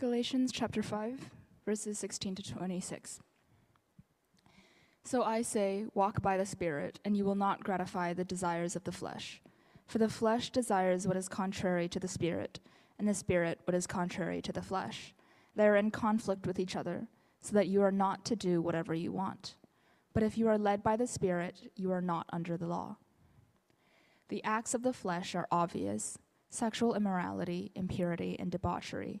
Galatians chapter 5, verses 16 to 26. So I say, walk by the Spirit, and you will not gratify the desires of the flesh. For the flesh desires what is contrary to the Spirit, and the Spirit what is contrary to the flesh. They are in conflict with each other, so that you are not to do whatever you want. But if you are led by the Spirit, you are not under the law. The acts of the flesh are obvious sexual immorality, impurity, and debauchery,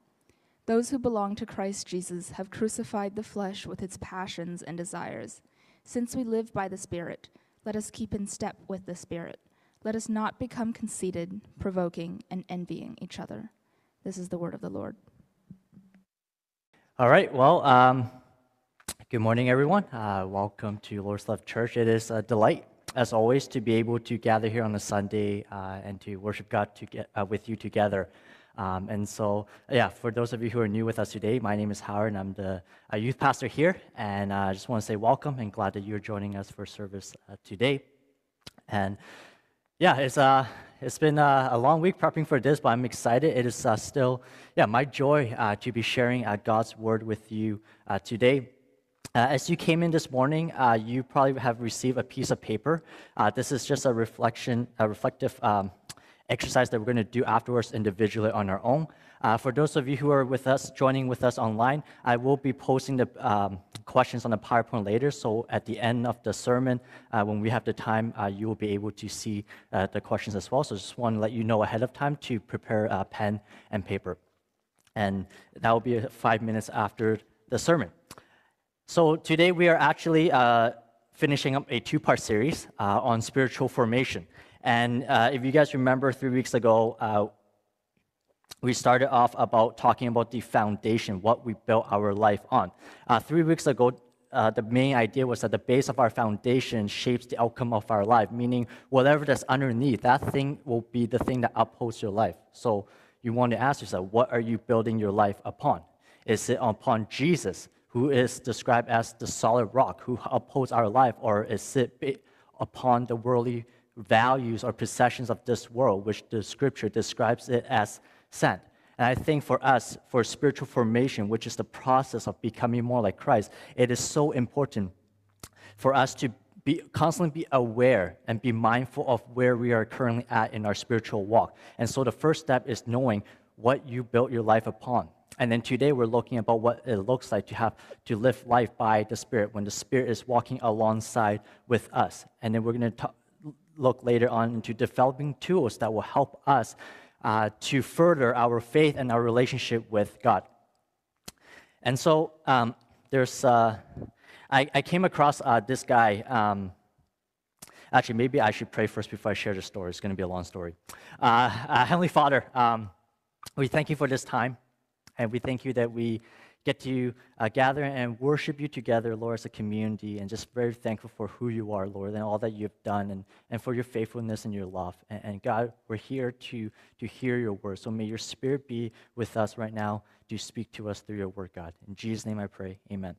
Those who belong to Christ Jesus have crucified the flesh with its passions and desires. Since we live by the Spirit, let us keep in step with the Spirit. Let us not become conceited, provoking, and envying each other. This is the word of the Lord. All right, well, um, good morning, everyone. Uh, welcome to Lord's Love Church. It is a delight, as always, to be able to gather here on a Sunday uh, and to worship God to get, uh, with you together. Um, and so, yeah, for those of you who are new with us today, my name is Howard, and I'm the uh, youth pastor here. And uh, I just want to say welcome and glad that you're joining us for service uh, today. And yeah, it's, uh, it's been uh, a long week prepping for this, but I'm excited. It is still, yeah, my joy to be sharing God's word with you today. Uh, as you came in this morning, uh, you probably have received a piece of paper. Uh, this is just a reflection, a reflective um, exercise that we're going to do afterwards individually on our own. Uh, for those of you who are with us, joining with us online, I will be posting the um, questions on the PowerPoint later. So at the end of the sermon, uh, when we have the time, uh, you will be able to see uh, the questions as well. So just want to let you know ahead of time to prepare a pen and paper. And that will be five minutes after the sermon. So today we are actually uh, finishing up a two-part series uh, on spiritual formation. And uh, if you guys remember, three weeks ago, uh, we started off about talking about the foundation, what we built our life on. Uh, three weeks ago, uh, the main idea was that the base of our foundation shapes the outcome of our life, meaning whatever that's underneath, that thing will be the thing that upholds your life. So you want to ask yourself, what are you building your life upon? Is it upon Jesus, who is described as the solid rock, who upholds our life, or is it upon the worldly values or possessions of this world, which the scripture describes it as sand. And I think for us, for spiritual formation, which is the process of becoming more like Christ, it is so important for us to be constantly be aware and be mindful of where we are currently at in our spiritual walk. And so the first step is knowing what you built your life upon. And then today we're looking about what it looks like to have to live life by the Spirit when the Spirit is walking alongside with us. And then we're going to look later on into developing tools that will help us uh, to further our faith and our relationship with God. And so um, there's, uh, I, I, came across uh, this guy. Um, actually, maybe I should pray first before I share the story. It's going to be a long story. Uh, uh, Heavenly Father, um, we thank you for this time, and we thank you that we get to uh, gather and worship you together, Lord, as a community, and just very thankful for who you are, Lord, and all that you've done, and, and for your faithfulness and your love. And, and God, we're here to, to hear your word. So may your spirit be with us right now to speak to us through your word, God. In Jesus' name I pray, amen.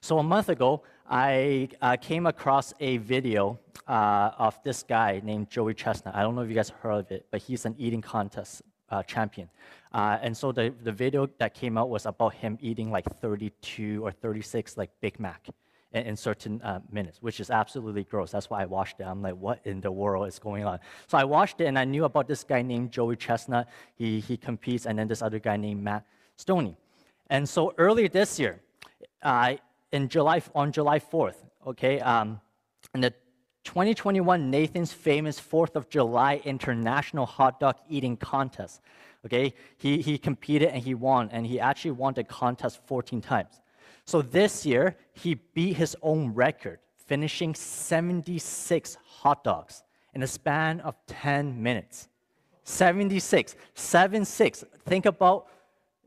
So a month ago, I uh, came across a video uh, of this guy named Joey Chestnut. I don't know if you guys heard of it, but he's an eating contest uh, champion. Uh, and so the, the video that came out was about him eating like 32 or 36 like Big Mac in, in certain uh, minutes, which is absolutely gross. That's why I watched it. I'm like, what in the world is going on? So I watched it and I knew about this guy named Joey Chestnut. He, he competes, and then this other guy named Matt Stonie. And so earlier this year, uh, in July, on July 4th, okay, um, the 2021 Nathan's famous 4th of July International Hot Dog Eating Contest. Okay, he, he competed and he won, and he actually won the contest 14 times. So this year, he beat his own record, finishing 76 hot dogs in a span of 10 minutes. 76, 7 6. Think about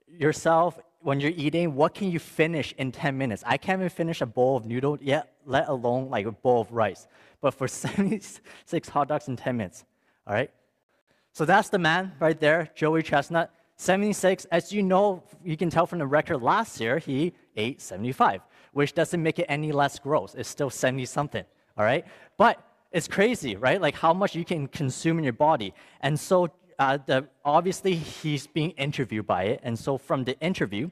yourself when you're eating, what can you finish in 10 minutes? I can't even finish a bowl of noodle yet, let alone like a bowl of rice. But for 76 hot dogs in 10 minutes, all right? So that's the man right there, Joey Chestnut. 76, as you know, you can tell from the record last year, he ate 75, which doesn't make it any less gross. It's still 70 something, all right? But it's crazy, right? Like how much you can consume in your body. And so uh, the, obviously he's being interviewed by it. And so from the interview,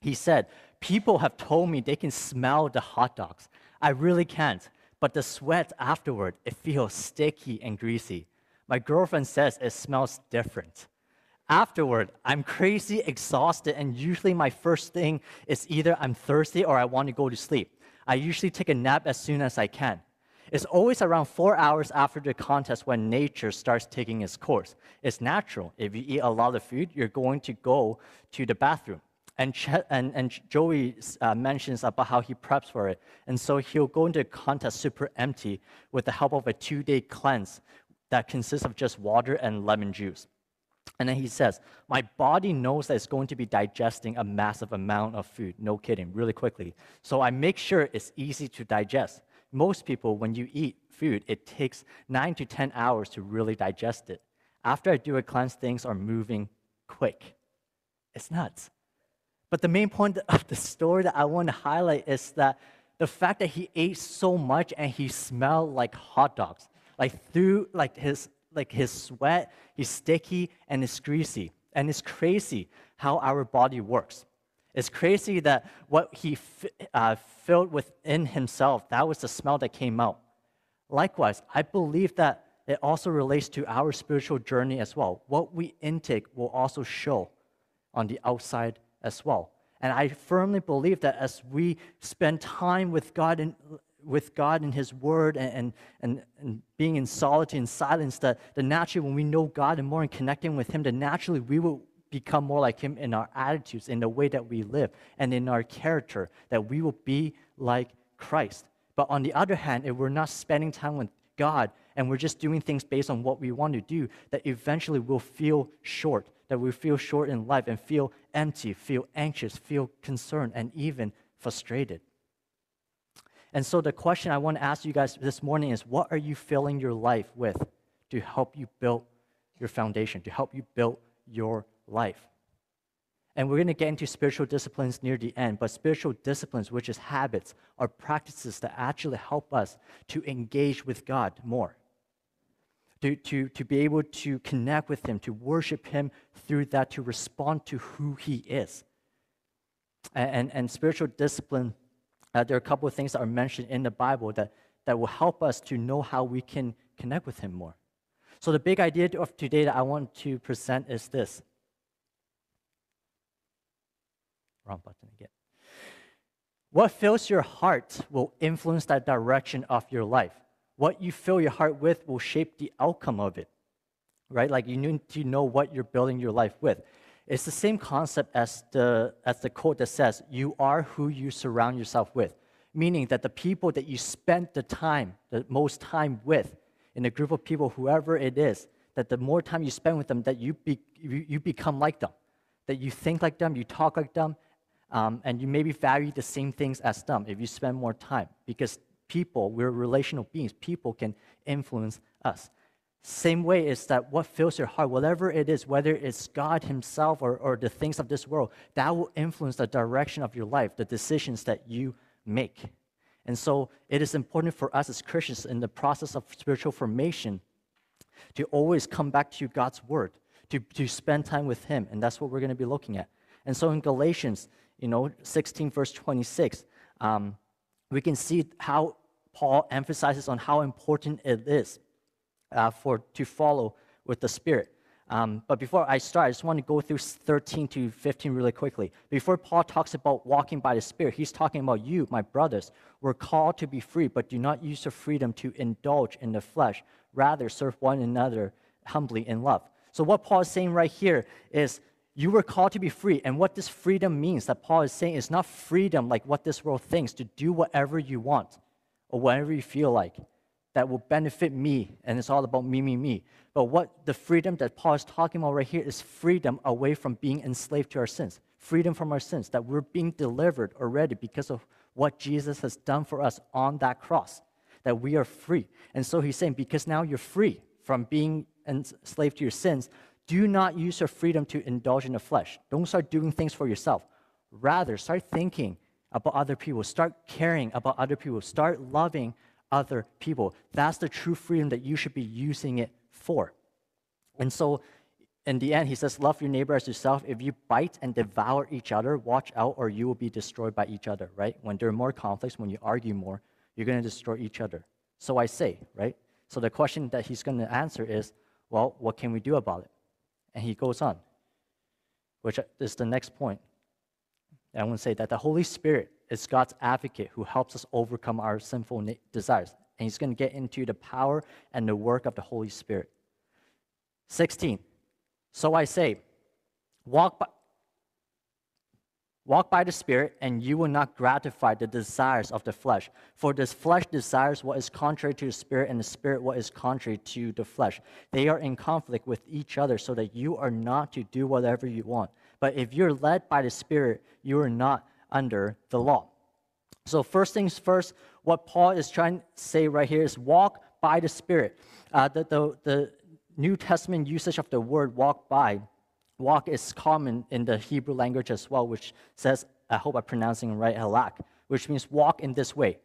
he said, People have told me they can smell the hot dogs. I really can't. But the sweat afterward, it feels sticky and greasy. My girlfriend says it smells different. Afterward, I'm crazy exhausted, and usually my first thing is either I'm thirsty or I want to go to sleep. I usually take a nap as soon as I can. It's always around four hours after the contest when nature starts taking its course. It's natural. If you eat a lot of food, you're going to go to the bathroom. And, Ch- and, and Joey uh, mentions about how he preps for it. And so he'll go into the contest super empty with the help of a two day cleanse that consists of just water and lemon juice. And then he says, My body knows that it's going to be digesting a massive amount of food. No kidding, really quickly. So I make sure it's easy to digest most people, when you eat food, it takes nine to 10 hours to really digest it. After I do a cleanse, things are moving quick. It's nuts. But the main point of the story that I want to highlight is that the fact that he ate so much and he smelled like hot dogs, like through like his like his sweat, he's sticky and it's greasy. And it's crazy how our body works. It's crazy that what he uh, filled within himself, that was the smell that came out. Likewise, I believe that it also relates to our spiritual journey as well. What we intake will also show on the outside as well. And I firmly believe that as we spend time with God and with God and His Word and, and, and being in solitude and silence, that, that naturally when we know God and more and connecting with Him, that naturally we will become more like Him in our attitudes, in the way that we live, and in our character, that we will be like Christ. But on the other hand, if we're not spending time with God and we're just doing things based on what we want to do, that eventually we'll feel short, that we feel short in life and feel empty, feel anxious, feel concerned, and even frustrated. And so the question I want to ask you guys this morning is what are you filling your life with to help you build your foundation, to help you build your life. And we're going to get into spiritual disciplines near the end, but spiritual disciplines, which is habits, are practices that actually help us to engage with God more, to, to, to be able to connect with Him, to worship Him through that, to respond to who He is. And, and, and spiritual discipline, uh, there are a couple of things that are mentioned in the Bible that, that will help us to know how we can connect with Him more. So, the big idea of today that I want to present is this Wrong button again. What fills your heart will influence that direction of your life. What you fill your heart with will shape the outcome of it. Right? Like you need to know what you're building your life with. It's the same concept as the, as the quote that says, You are who you surround yourself with. Meaning that the people that you spend the time, the most time with, in a group of people, whoever it is, that the more time you spend with them, that you, be, you, you become like them. That you think like them, you talk like them, um, and you maybe value the same things as them if you spend more time because people, we're relational beings, people can influence us. Same way is that what fills your heart, whatever it is, whether it's God Himself or, or the things of this world, that will influence the direction of your life, the decisions that you make. And so it is important for us as Christians in the process of spiritual formation to always come back to God's Word, to, to spend time with Him. And that's what we're going to be looking at. And so in Galatians, you know, 16 verse 26, um, we can see how Paul emphasizes on how important it is uh, for to follow with the Spirit. Um, but before I start, I just want to go through 13 to 15 really quickly. Before Paul talks about walking by the Spirit, he's talking about you, my brothers. We're called to be free, but do not use your freedom to indulge in the flesh. Rather, serve one another humbly in love. So, what Paul is saying right here is you were called to be free. And what this freedom means that Paul is saying is not freedom like what this world thinks to do whatever you want or whatever you feel like that will benefit me. And it's all about me, me, me. But what the freedom that Paul is talking about right here is freedom away from being enslaved to our sins, freedom from our sins, that we're being delivered already because of what Jesus has done for us on that cross, that we are free. And so he's saying, because now you're free from being enslaved to your sins, do not use your freedom to indulge in the flesh. Don't start doing things for yourself. Rather, start thinking about other people. Start caring about other people. Start loving other people. That's the true freedom that you should be using it for. And so, in the end, he says, Love your neighbor as yourself. If you bite and devour each other, watch out, or you will be destroyed by each other, right? When there are more conflicts, when you argue more, you're going to destroy each other. So I say, right? So the question that he's going to answer is, Well, what can we do about it? And he goes on, which is the next point. And I want to say that the Holy Spirit is God's advocate who helps us overcome our sinful desires. And he's going to get into the power and the work of the Holy Spirit. 16. So I say, walk by, walk by the Spirit, and you will not gratify the desires of the flesh. For this flesh desires what is contrary to the Spirit, and the Spirit what is contrary to the flesh. They are in conflict with each other, so that you are not to do whatever you want. But if you're led by the Spirit, you are not under the law. So, first things first, what Paul is trying to say right here is walk by the Spirit. Uh, the, the, the New Testament usage of the word walk by, walk is common in the Hebrew language as well, which says, I hope I'm pronouncing right, halak, which means walk in this way.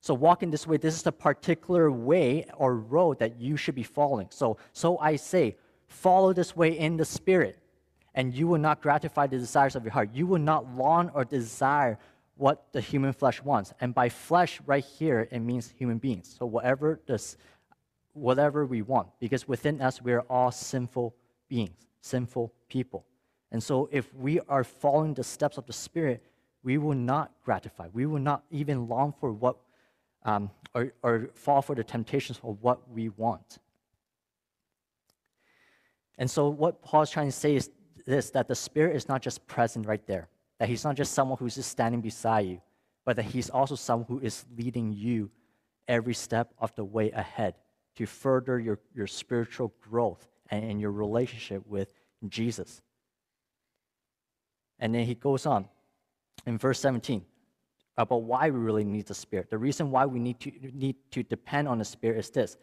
So walk in this way, this is the particular way or road that you should be following. So, so I say, follow this way in the spirit and you will not gratify the desires of your heart. You will not long or desire what the human flesh wants. And by flesh, right here, it means human beings. So whatever this, whatever we want, because within us we are all sinful beings, sinful people. And so if we are following the steps of the Spirit, we will not gratify. We will not even long for what, um, or, or fall for the temptations of what we want. And so what Paul's trying to say is this that the Spirit is not just present right there, that He's not just someone who's just standing beside you, but that He's also someone who is leading you every step of the way ahead to further your, your spiritual growth and, and your relationship with Jesus. And then he goes on in verse 17 about why we really need the Spirit. The reason why we need to, need to depend on the Spirit is this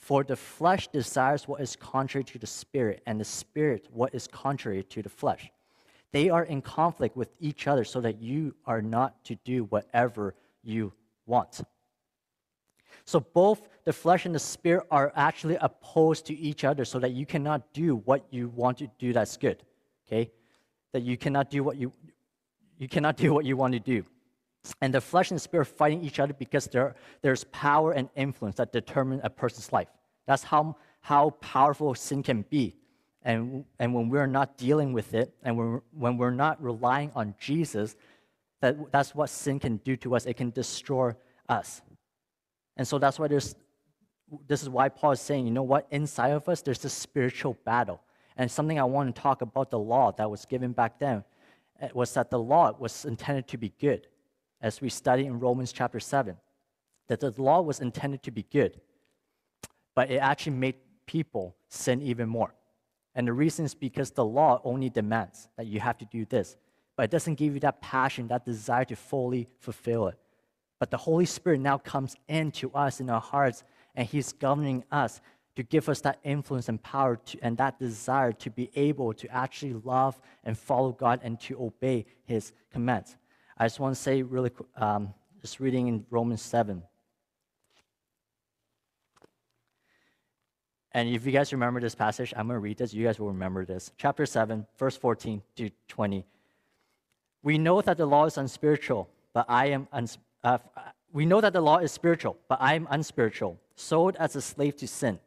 for the flesh desires what is contrary to the spirit, and the spirit what is contrary to the flesh. They are in conflict with each other so that you are not to do whatever you want. So both the flesh and the spirit are actually opposed to each other so that you cannot do what you want to do that's good. Okay? That you cannot do what you you cannot do what you want to do. And the flesh and the spirit fighting each other because there, there's power and influence that determine a person's life. That's how, how powerful sin can be. And, and when we're not dealing with it, and when, when we're not relying on Jesus, that, that's what sin can do to us. It can destroy us. And so that's why there's, this is why Paul is saying, you know what? Inside of us, there's this spiritual battle. And something I want to talk about the law that was given back then was that the law was intended to be good as we study in Romans chapter 7, that the law was intended to be good, but it actually made people sin even more. And the reason is because the law only demands that you have to do this, but it doesn't give you that passion, that desire to fully fulfill it. But the Holy Spirit now comes into us in our hearts, and He's governing us to give us that influence and power to, and that desire to be able to actually love and follow God and to obey His commands. I just want to say really um, just reading in Romans 7. And if you guys remember this passage, I'm going to read this. You guys will remember this. Chapter 7, verse 14 to 20. We know that the law is unspiritual, but I am uns- uh, we know that the law is spiritual, but I am unspiritual, sold as a slave to sin.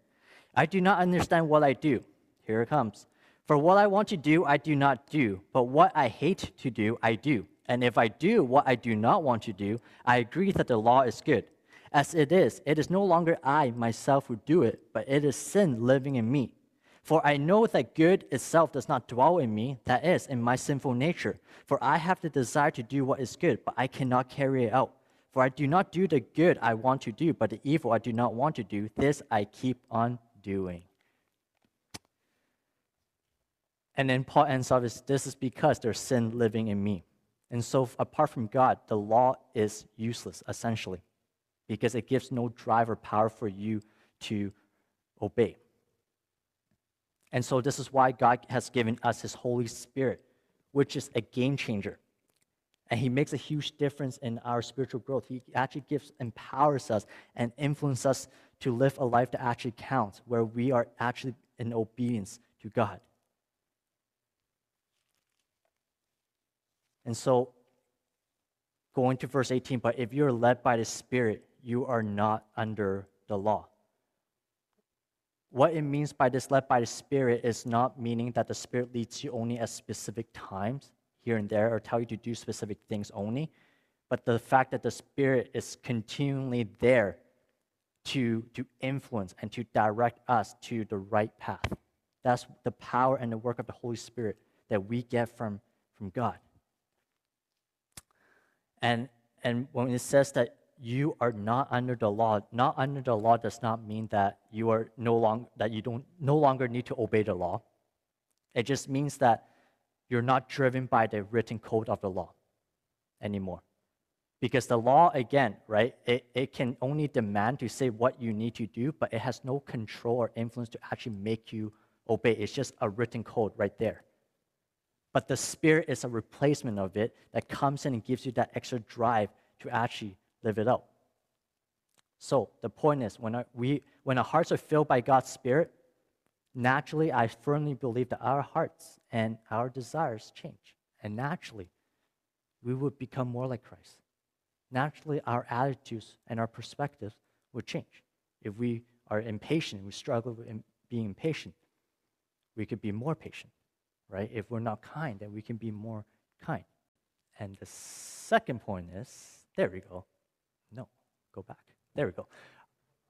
I do not understand what I do. Here it comes. For what I want to do, I do not do, but what I hate to do, I do. And if I do what I do not want to do, I agree that the law is good. As it is, it is no longer I myself who do it, but it is sin living in me. For I know that good itself does not dwell in me, that is, in my sinful nature. For I have the desire to do what is good, but I cannot carry it out. For I do not do the good I want to do, but the evil I do not want to do, this I keep on doing. And then Paul ends off as this is because there's sin living in me. And so, apart from God, the law is useless, essentially, because it gives no drive or power for you to obey. And so, this is why God has given us His Holy Spirit, which is a game changer. And He makes a huge difference in our spiritual growth. He actually gives, empowers us, and influences us to live a life that actually counts, where we are actually in obedience to God. And so, going to verse 18, but if you're led by the Spirit, you are not under the law. What it means by this led by the Spirit is not meaning that the Spirit leads you only at specific times here and there or tell you to do specific things only, but the fact that the Spirit is continually there to, to influence and to direct us to the right path. That's the power and the work of the Holy Spirit that we get from, from God. And, and when it says that you are not under the law, not under the law does not mean that you are no longer that you don't no longer need to obey the law. It just means that you're not driven by the written code of the law anymore. Because the law, again, right, it, it can only demand to say what you need to do, but it has no control or influence to actually make you obey. It's just a written code right there. But the Spirit is a replacement of it that comes in and gives you that extra drive to actually live it out. So the point is, when our, we, when our hearts are filled by God's Spirit, naturally, I firmly believe that our hearts and our desires change. And naturally, we would become more like Christ. Naturally, our attitudes and our perspectives would change. If we are impatient, we struggle with being impatient, we could be more patient right? If we're not kind, then we can be more kind. And the second point is there we go. No, go back. There we go.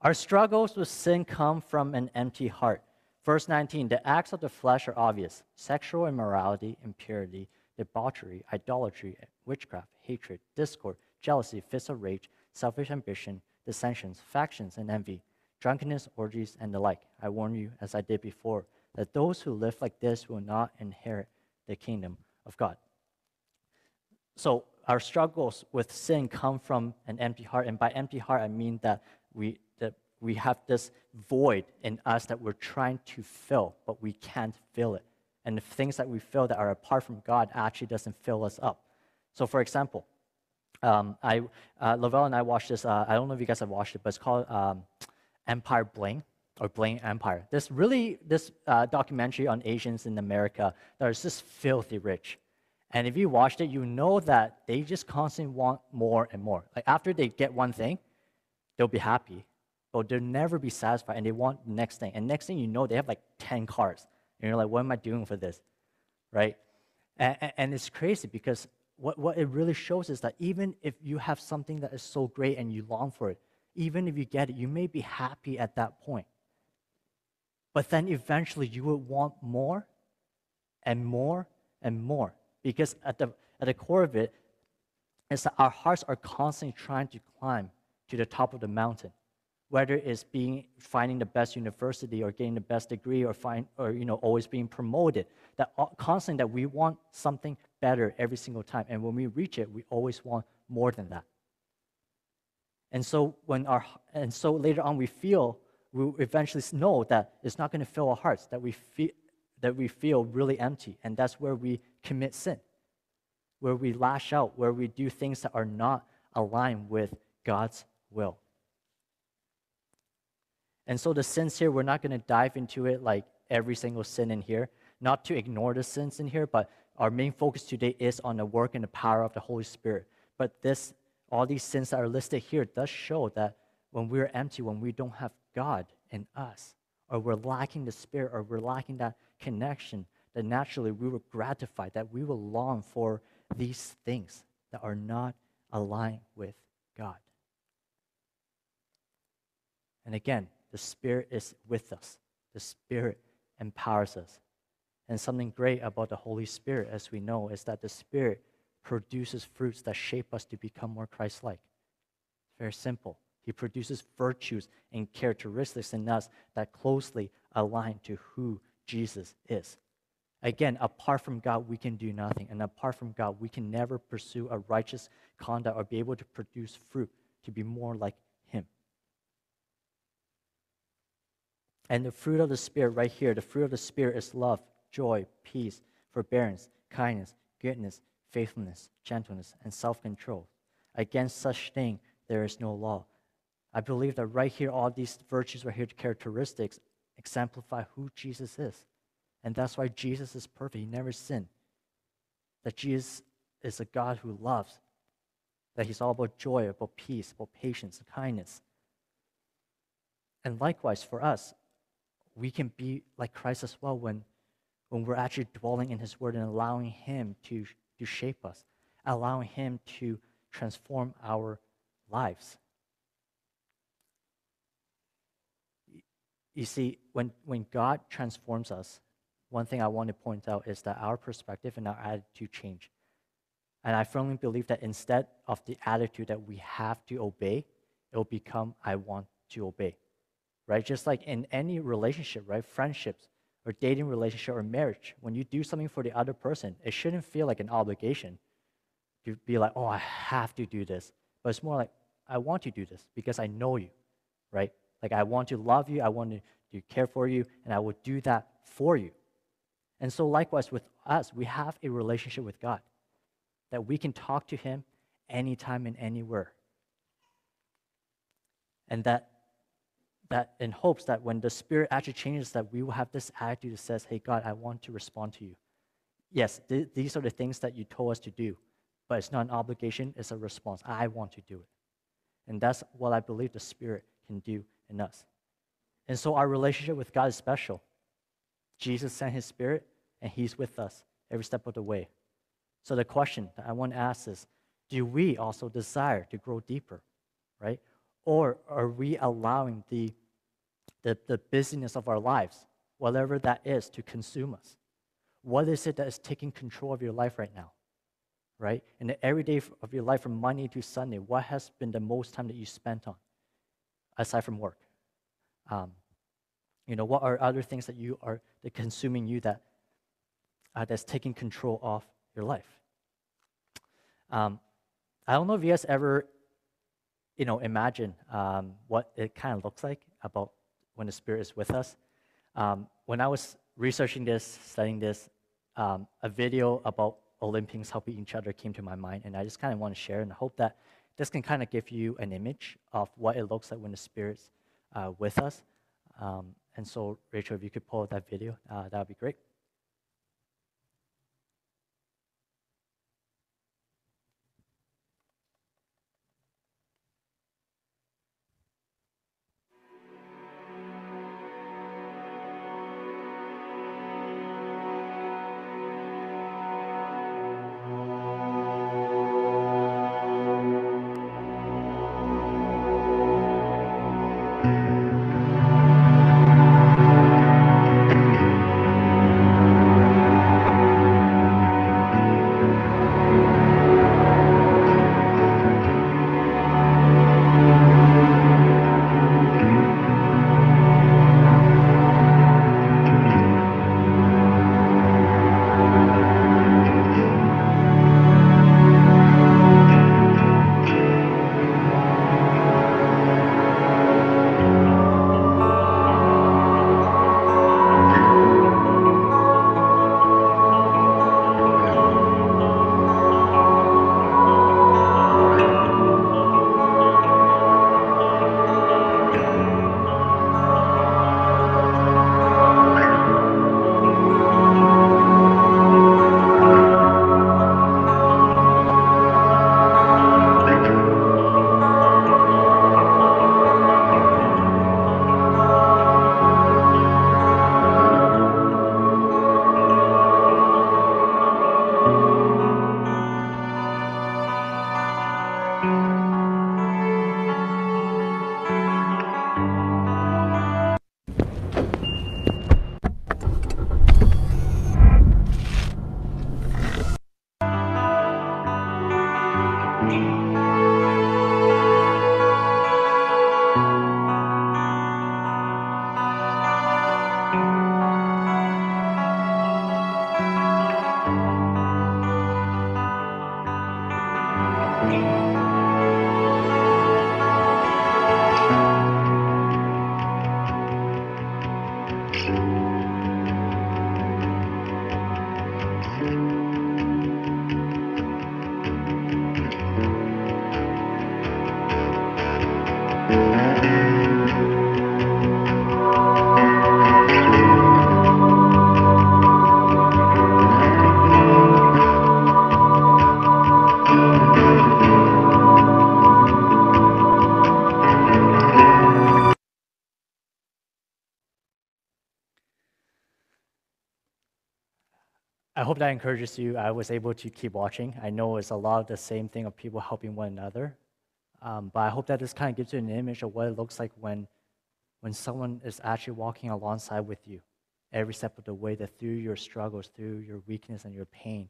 Our struggles with sin come from an empty heart. Verse 19 The acts of the flesh are obvious sexual immorality, impurity, debauchery, idolatry, witchcraft, hatred, discord, jealousy, fits of rage, selfish ambition, dissensions, factions, and envy, drunkenness, orgies, and the like. I warn you, as I did before that those who live like this will not inherit the kingdom of God. So our struggles with sin come from an empty heart, and by empty heart I mean that we we have this void in us that we're trying to fill, but we can't fill it. And the things that we feel that are apart from God actually doesn't fill us up. So, for example, um, I uh, Lavelle and I watched this. Uh, I don't know if you guys have watched it, but it's called um, Empire Bling or Bling Empire. This really this uh, documentary on Asians in America that is just filthy rich. And if you watched it, you know that they just constantly want more and more. Like after they get one thing, they'll be happy, but they'll never be satisfied and they want the next thing. And next thing you know, they have like 10 cars. And you're like, what am I doing for this? Right? And, and it's crazy because what, what it really shows is that even if you have something that is so great and you long for it, even if you get it, you may be happy at that point. But then eventually you will want more and more and more. Because at the, at the core of it, it is that our hearts are constantly trying to climb to the top of the mountain. Whether it's being finding the best university or getting the best degree or find or you know always being promoted, that constantly that we want something better every single time. And when we reach it, we always want more than that. And so when our and so later on we feel we eventually know that it's not going to fill our hearts, that we, feel, that we feel really empty. And that's where we commit sin, where we lash out, where we do things that are not aligned with God's will. And so the sins here, we're not going to dive into it like every single sin in here, not to ignore the sins in here, but our main focus today is on the work and the power of the Holy Spirit. But this, all these sins that are listed here does show that when we're empty, when we don't have God in us, or we're lacking the Spirit, or we're lacking that connection, that naturally we will gratify, that we will long for these things that are not aligned with God. And again, the Spirit is with us, the Spirit empowers us. And something great about the Holy Spirit, as we know, is that the Spirit produces fruits that shape us to become more Christ like. Very simple. He produces virtues and characteristics in us that closely align to who Jesus is. Again, apart from God, we can do nothing. And apart from God, we can never pursue a righteous conduct or be able to produce fruit to be more like Him. And the fruit of the Spirit, right here, the fruit of the Spirit is love, joy, peace, forbearance, kindness, goodness, faithfulness, gentleness, and self control. Against such thing, there is no law. I believe that right here, all these virtues, right here, the characteristics, exemplify who Jesus is. And that's why Jesus is perfect. He never sinned. That Jesus is a God who loves. That he's all about joy, about peace, about patience, kindness. And likewise for us, we can be like Christ as well when, when we're actually dwelling in his word and allowing him to, to shape us, allowing him to transform our lives. You see, when, when God transforms us, one thing I want to point out is that our perspective and our attitude change. And I firmly believe that instead of the attitude that we have to obey, it will become, I want to obey. Right? Just like in any relationship, right? Friendships or dating relationship or marriage, when you do something for the other person, it shouldn't feel like an obligation to be like, oh, I have to do this. But it's more like, I want to do this because I know you, right? Like, I want to love you, I want to, to care for you, and I will do that for you. And so, likewise, with us, we have a relationship with God that we can talk to Him anytime and anywhere. And that, that in hopes that when the Spirit actually changes, that we will have this attitude that says, Hey, God, I want to respond to you. Yes, th- these are the things that you told us to do, but it's not an obligation, it's a response. I want to do it. And that's what I believe the Spirit can do in us. And so our relationship with God is special. Jesus sent his spirit, and he's with us every step of the way. So the question that I want to ask is do we also desire to grow deeper, right? Or are we allowing the, the, the busyness of our lives, whatever that is, to consume us? What is it that is taking control of your life right now? Right? In the everyday of your life from Monday to Sunday, what has been the most time that you spent on, aside from work? Um, you know, what are other things that you are that consuming you that uh, that's taking control of your life? Um, I don't know if you guys ever, you know, imagine um, what it kind of looks like about when the Spirit is with us. Um, when I was researching this, studying this, um, a video about Olympians helping each other came to my mind, and I just kind of want to share, and I hope that this can kind of give you an image of what it looks like when the Spirit's uh, with us. Um, and so, Rachel, if you could pull up that video, uh, that would be great. Encourages you. I was able to keep watching. I know it's a lot of the same thing of people helping one another. Um, but I hope that this kind of gives you an image of what it looks like when, when someone is actually walking alongside with you every step of the way, that through your struggles, through your weakness and your pain,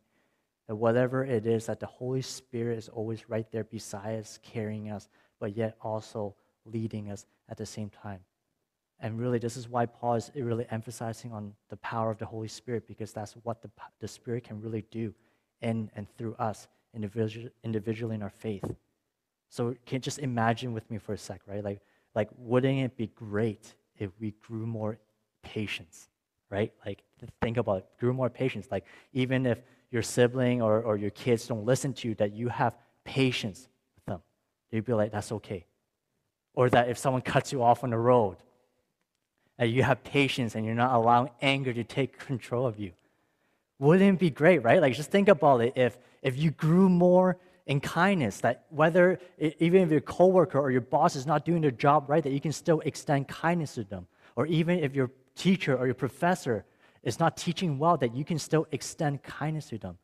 that whatever it is, that the Holy Spirit is always right there beside us, carrying us, but yet also leading us at the same time. And really, this is why Paul is really emphasizing on the power of the Holy Spirit, because that's what the, the Spirit can really do in and through us individually, individually in our faith. So can just imagine with me for a sec, right? Like, like wouldn't it be great if we grew more patience, right? Like think about it, grew more patience. Like even if your sibling or, or your kids don't listen to you, that you have patience with them. You'd be like, that's okay. Or that if someone cuts you off on the road, that you have patience and you're not allowing anger to take control of you. Wouldn't it be great, right? Like, just think about it. If, if you grew more in kindness, that whether, even if your coworker or your boss is not doing their job right, that you can still extend kindness to them. Or even if your teacher or your professor is not teaching well, that you can still extend kindness to them.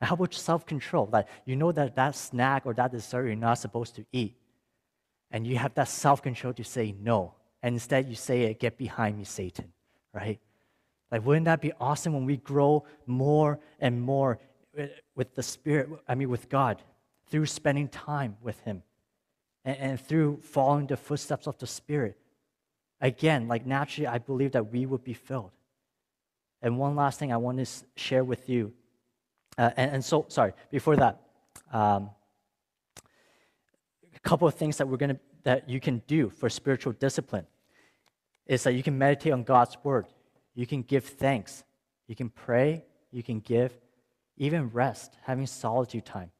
And how about self control? That you know that that snack or that dessert you're not supposed to eat. And you have that self control to say no and instead you say it, get behind me, Satan, right? Like, wouldn't that be awesome when we grow more and more with the Spirit, I mean, with God, through spending time with Him and, and through following the footsteps of the Spirit? Again, like naturally, I believe that we would be filled. And one last thing I want to share with you. Uh, and, and, so, sorry, before that, um, a couple of things that we're going to that you can do for spiritual discipline is that you can meditate on God's word. You can give thanks. You can pray. You can give, even rest, having solitude time.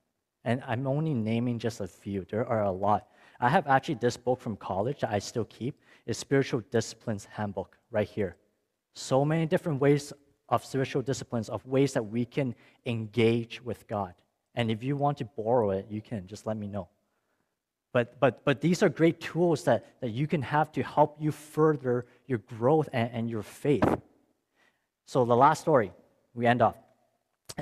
And I'm only naming just a few. There are a lot. I have actually this book from college that I still keep. It's Spiritual Disciplines Handbook right here. So many different ways of spiritual disciplines, of ways that we can engage with God. And if you want to borrow it, you can. Just let me know. But, but, but these are great tools that, that you can have to help you further your growth and, and your faith. So the last story we end off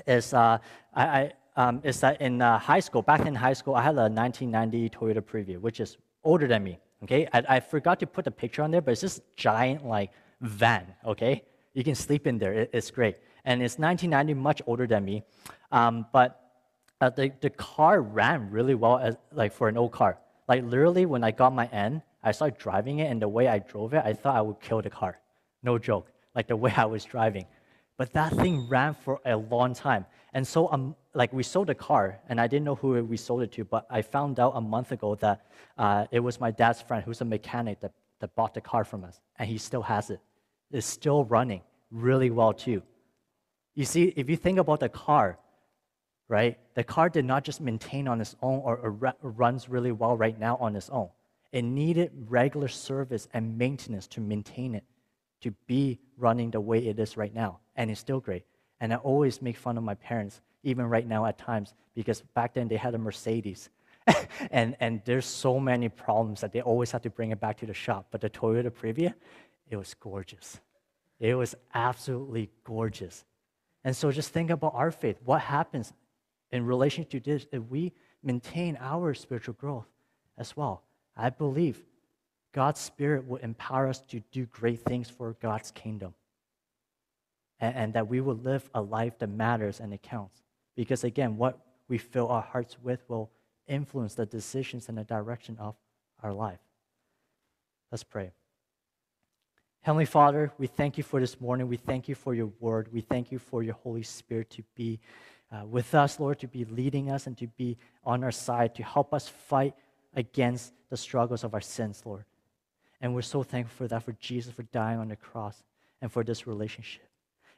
is, uh, I, I um, is that in uh, high school, back in high school, I had a 1990 Toyota Previa, which is older than me. Okay, I, I forgot to put the picture on there, but it's this giant like van. Okay, you can sleep in there. It, it's great, and it's 1990, much older than me. Um, but uh, the, the car ran really well as, like for an old car. Like literally, when I got my N, I started driving it, and the way I drove it, I thought I would kill the car. No joke. Like the way I was driving. But that thing ran for a long time. And so, um, like, we sold the car, and I didn't know who we sold it to, but I found out a month ago that uh, it was my dad's friend who's a mechanic that, that bought the car from us, and he still has it. It's still running really well, too. You see, if you think about the car, right? The car did not just maintain on its own or, runs really well right now on its own. It needed regular service and maintenance to maintain it, to be running the way it is right now. And it's still great. And I always make fun of my parents, even right now at times, because back then they had a Mercedes. and, and there's so many problems that they always have to bring it back to the shop. But the Toyota Previa, it was gorgeous. It was absolutely gorgeous. And so just think about our faith. What happens in relation to this, if we maintain our spiritual growth as well, I believe God's Spirit will empower us to do great things for God's kingdom. And, and that we will live a life that matters and it counts. Because again, what we fill our hearts with will influence the decisions and the direction of our life. Let's pray. Heavenly Father, we thank you for this morning. We thank you for your word. We thank you for your Holy Spirit to be uh, with us, Lord, to be leading us and to be on our side, to help us fight against the struggles of our sins, Lord. And we're so thankful for that, for Jesus, for dying on the cross, and for this relationship.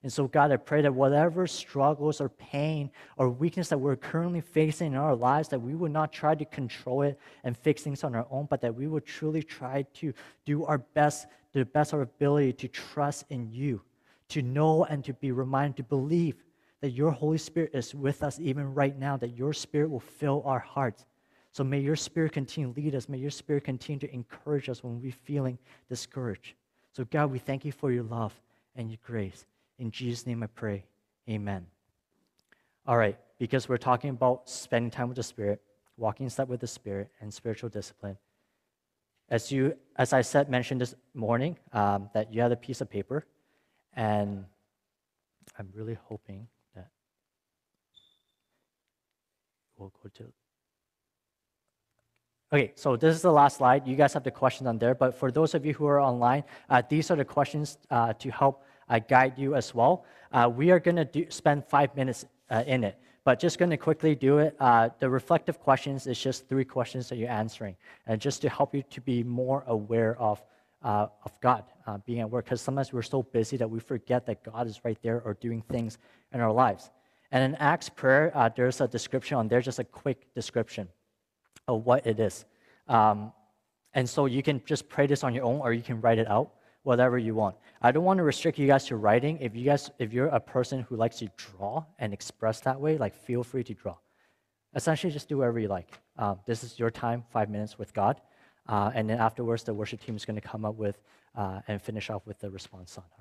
And so, God, I pray that whatever struggles or pain or weakness that we're currently facing in our lives, that we would not try to control it and fix things on our own, but that we would truly try to do our best, to the best of our ability to trust in you, to know and to be reminded to believe that your Holy Spirit is with us even right now, that your Spirit will fill our hearts. So may your Spirit continue to lead us. May your Spirit continue to encourage us when we're feeling discouraged. So, God, we thank you for your love and your grace. In Jesus' name I pray. Amen. All right, because we're talking about spending time with the Spirit, walking in step with the Spirit, and spiritual discipline. As you, as I said, mentioned this morning, um, that you had a piece of paper, and I'm really hoping that we'll go to. Okay, so this is the last slide. You guys have the questions on there, but for those of you who are online, uh, these are the questions uh, to help uh, guide you as well. Uh, we are going to spend five minutes uh, in it, but just going to quickly do it. Uh, the reflective questions is just three questions that you're answering, and just to help you to be more aware of uh, of God uh, being at work. Because sometimes we're so busy that we forget that God is right there or doing things in our lives. And in Acts prayer, uh, there's a description on there, just a quick description of what it is. Um, and so you can just pray this on your own, or you can write it out whatever you want. I don't want to restrict you guys to writing. If you guys, if you're a person who likes to draw and express that way, like feel free to draw. Essentially, just do whatever you like. Um, this is your time, five minutes with God, uh, and then afterwards, the worship team is going to come up with uh, and finish off with the response song.